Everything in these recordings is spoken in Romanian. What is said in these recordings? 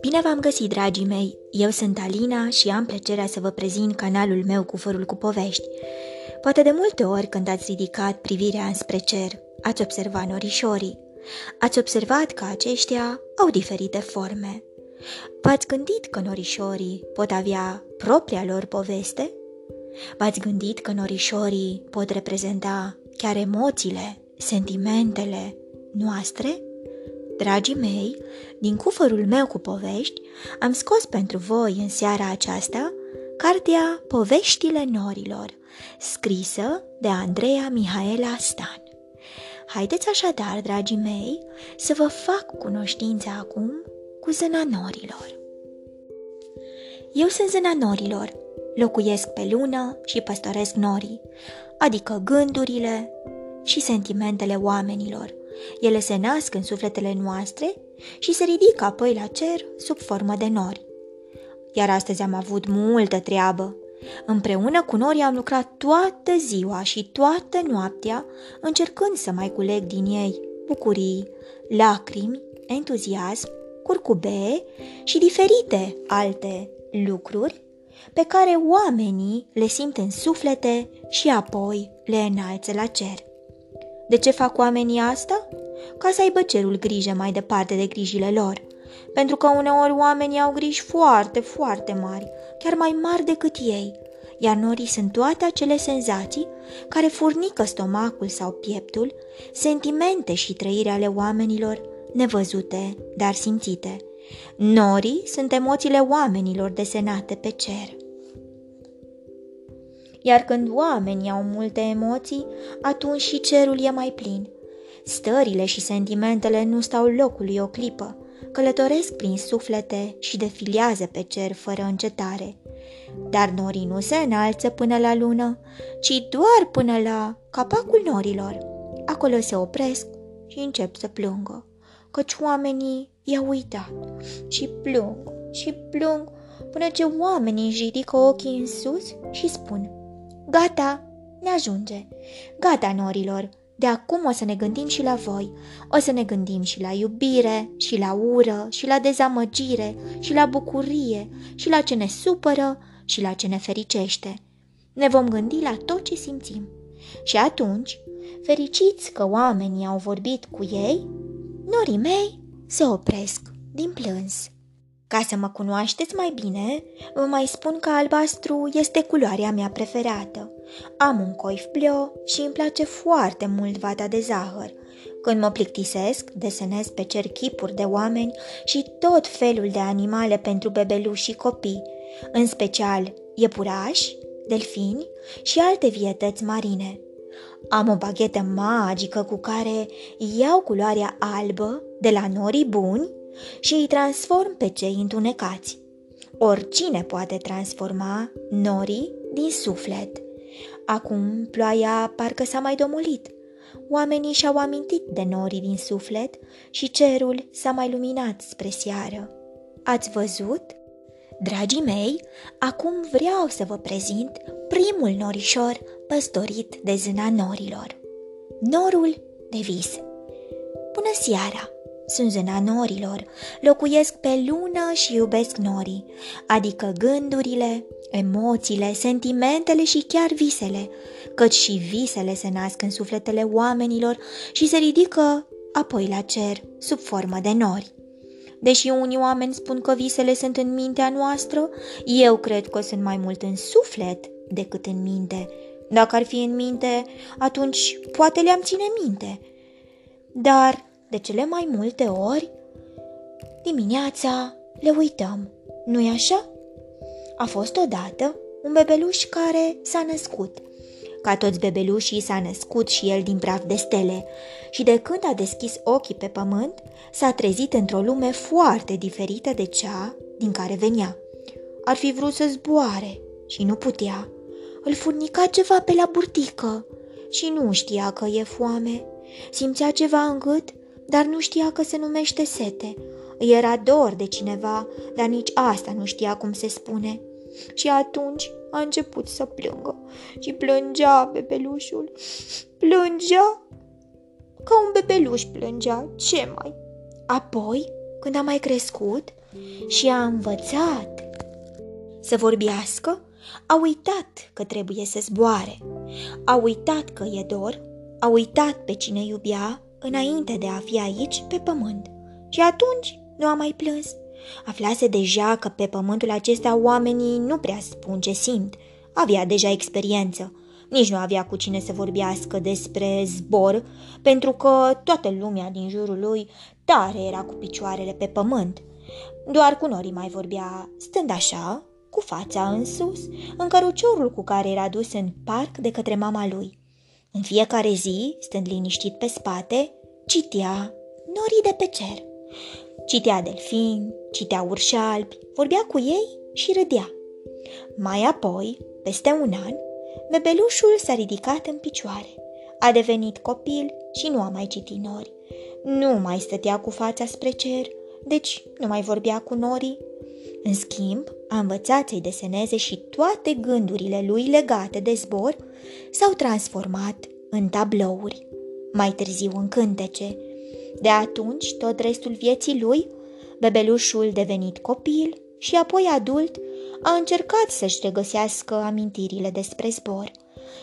Bine v-am găsit, dragii mei! Eu sunt Alina și am plăcerea să vă prezint canalul meu cu fărul cu povești. Poate de multe ori când ați ridicat privirea înspre cer, ați observat norișorii. Ați observat că aceștia au diferite forme. V-ați gândit că norișorii pot avea propria lor poveste? V-ați gândit că norișorii pot reprezenta chiar emoțiile, sentimentele noastre? Dragii mei, din cufărul meu cu povești, am scos pentru voi în seara aceasta cartea Poveștile Norilor, scrisă de Andreea Mihaela Stan. Haideți așadar, dragii mei, să vă fac cunoștință acum cu zâna norilor. Eu sunt zâna norilor, locuiesc pe lună și păstoresc norii, adică gândurile și sentimentele oamenilor, ele se nasc în sufletele noastre și se ridică apoi la cer sub formă de nori. Iar astăzi am avut multă treabă. Împreună cu norii am lucrat toată ziua și toată noaptea, încercând să mai culeg din ei bucurii, lacrimi, entuziasm, curcubee și diferite alte lucruri pe care oamenii le simt în suflete și apoi le înalță la cer. De ce fac oamenii asta? Ca să aibă cerul grijă mai departe de grijile lor. Pentru că uneori oamenii au griji foarte, foarte mari, chiar mai mari decât ei, iar norii sunt toate acele senzații care furnică stomacul sau pieptul, sentimente și trăiri ale oamenilor, nevăzute, dar simțite. Norii sunt emoțiile oamenilor desenate pe cer. Iar când oamenii au multe emoții, atunci și cerul e mai plin. Stările și sentimentele nu stau locului o clipă, călătoresc prin suflete și defilează pe cer fără încetare. Dar norii nu se înalță până la lună, ci doar până la capacul norilor. Acolo se opresc și încep să plângă, căci oamenii i-au uitat și plâng și plâng până ce oamenii își ridică ochii în sus și spun Gata, ne ajunge. Gata, norilor, de acum o să ne gândim și la voi. O să ne gândim și la iubire, și la ură, și la dezamăgire, și la bucurie, și la ce ne supără, și la ce ne fericește. Ne vom gândi la tot ce simțim. Și atunci, fericiți că oamenii au vorbit cu ei, norii mei se opresc din plâns. Ca să mă cunoașteți mai bine, vă mai spun că albastru este culoarea mea preferată. Am un coif bleu și îmi place foarte mult vata de zahăr. Când mă plictisesc, desenez pe cer chipuri de oameni și tot felul de animale pentru bebeluși și copii, în special iepurași, delfini și alte vietăți marine. Am o baghetă magică cu care iau culoarea albă de la norii buni și îi transform pe cei întunecați. Oricine poate transforma norii din suflet. Acum ploaia parcă s-a mai domolit. Oamenii și-au amintit de norii din suflet și cerul s-a mai luminat spre seară. Ați văzut? Dragii mei, acum vreau să vă prezint primul norișor păstorit de zâna norilor. Norul de vis. Bună seara! Sunt zâna norilor, locuiesc pe lună și iubesc norii, adică gândurile, emoțiile, sentimentele și chiar visele, căci și visele se nasc în sufletele oamenilor și se ridică apoi la cer, sub formă de nori. Deși unii oameni spun că visele sunt în mintea noastră, eu cred că sunt mai mult în suflet decât în minte. Dacă ar fi în minte, atunci poate le-am ține minte. Dar de cele mai multe ori, dimineața le uităm, nu-i așa? A fost odată un bebeluș care s-a născut. Ca toți bebelușii s-a născut și el din praf de stele și de când a deschis ochii pe pământ, s-a trezit într-o lume foarte diferită de cea din care venea. Ar fi vrut să zboare și nu putea. Îl furnica ceva pe la burtică și nu știa că e foame. Simțea ceva în gât dar nu știa că se numește sete. Îi era dor de cineva, dar nici asta nu știa cum se spune. Și atunci a început să plângă și plângea bebelușul. Plângea ca un bebeluș plângea, ce mai? Apoi, când a mai crescut și a învățat să vorbească, a uitat că trebuie să zboare, a uitat că e dor, a uitat pe cine iubea înainte de a fi aici pe pământ. Și atunci nu a mai plâns. Aflase deja că pe pământul acesta oamenii nu prea spun ce simt. Avea deja experiență. Nici nu avea cu cine să vorbească despre zbor, pentru că toată lumea din jurul lui tare era cu picioarele pe pământ. Doar cu norii mai vorbea, stând așa, cu fața în sus, în căruciorul cu care era dus în parc de către mama lui. În fiecare zi, stând liniștit pe spate, citea norii de pe cer. Citea delfini, citea urși albi, vorbea cu ei și râdea. Mai apoi, peste un an, bebelușul s-a ridicat în picioare. A devenit copil și nu a mai citit nori. Nu mai stătea cu fața spre cer, deci nu mai vorbea cu norii. În schimb, a învățat să-i deseneze și toate gândurile lui legate de zbor s-au transformat în tablouri, mai târziu în cântece. De atunci, tot restul vieții lui, bebelușul devenit copil și apoi adult, a încercat să-și regăsească amintirile despre zbor.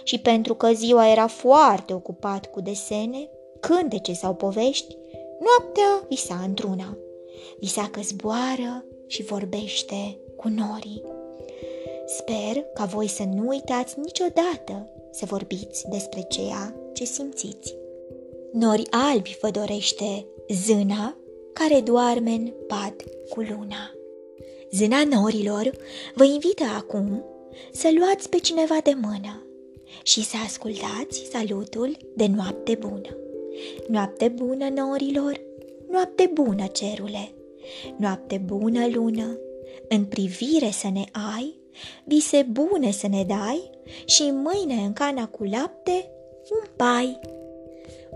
Și pentru că ziua era foarte ocupat cu desene, cântece sau povești, noaptea visa într-una. Visa că zboară și vorbește cu norii. Sper ca voi să nu uitați niciodată să vorbiți despre ceea ce simțiți. Nori albi vă dorește zâna care doarme în pad cu luna. Zâna norilor vă invită acum să luați pe cineva de mână și să ascultați salutul de noapte bună. Noapte bună, norilor, noapte bună, cerule, noapte bună, lună, în privire să ne ai, vise bune să ne dai și mâine în cana cu lapte un pai.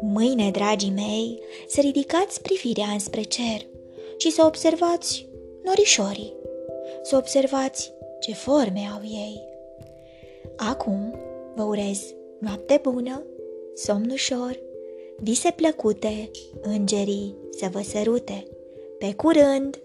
Mâine, dragii mei, să ridicați privirea înspre cer și să observați norișorii, să observați ce forme au ei. Acum vă urez noapte bună, somn ușor, vise plăcute, îngerii să vă sărute. Pe curând!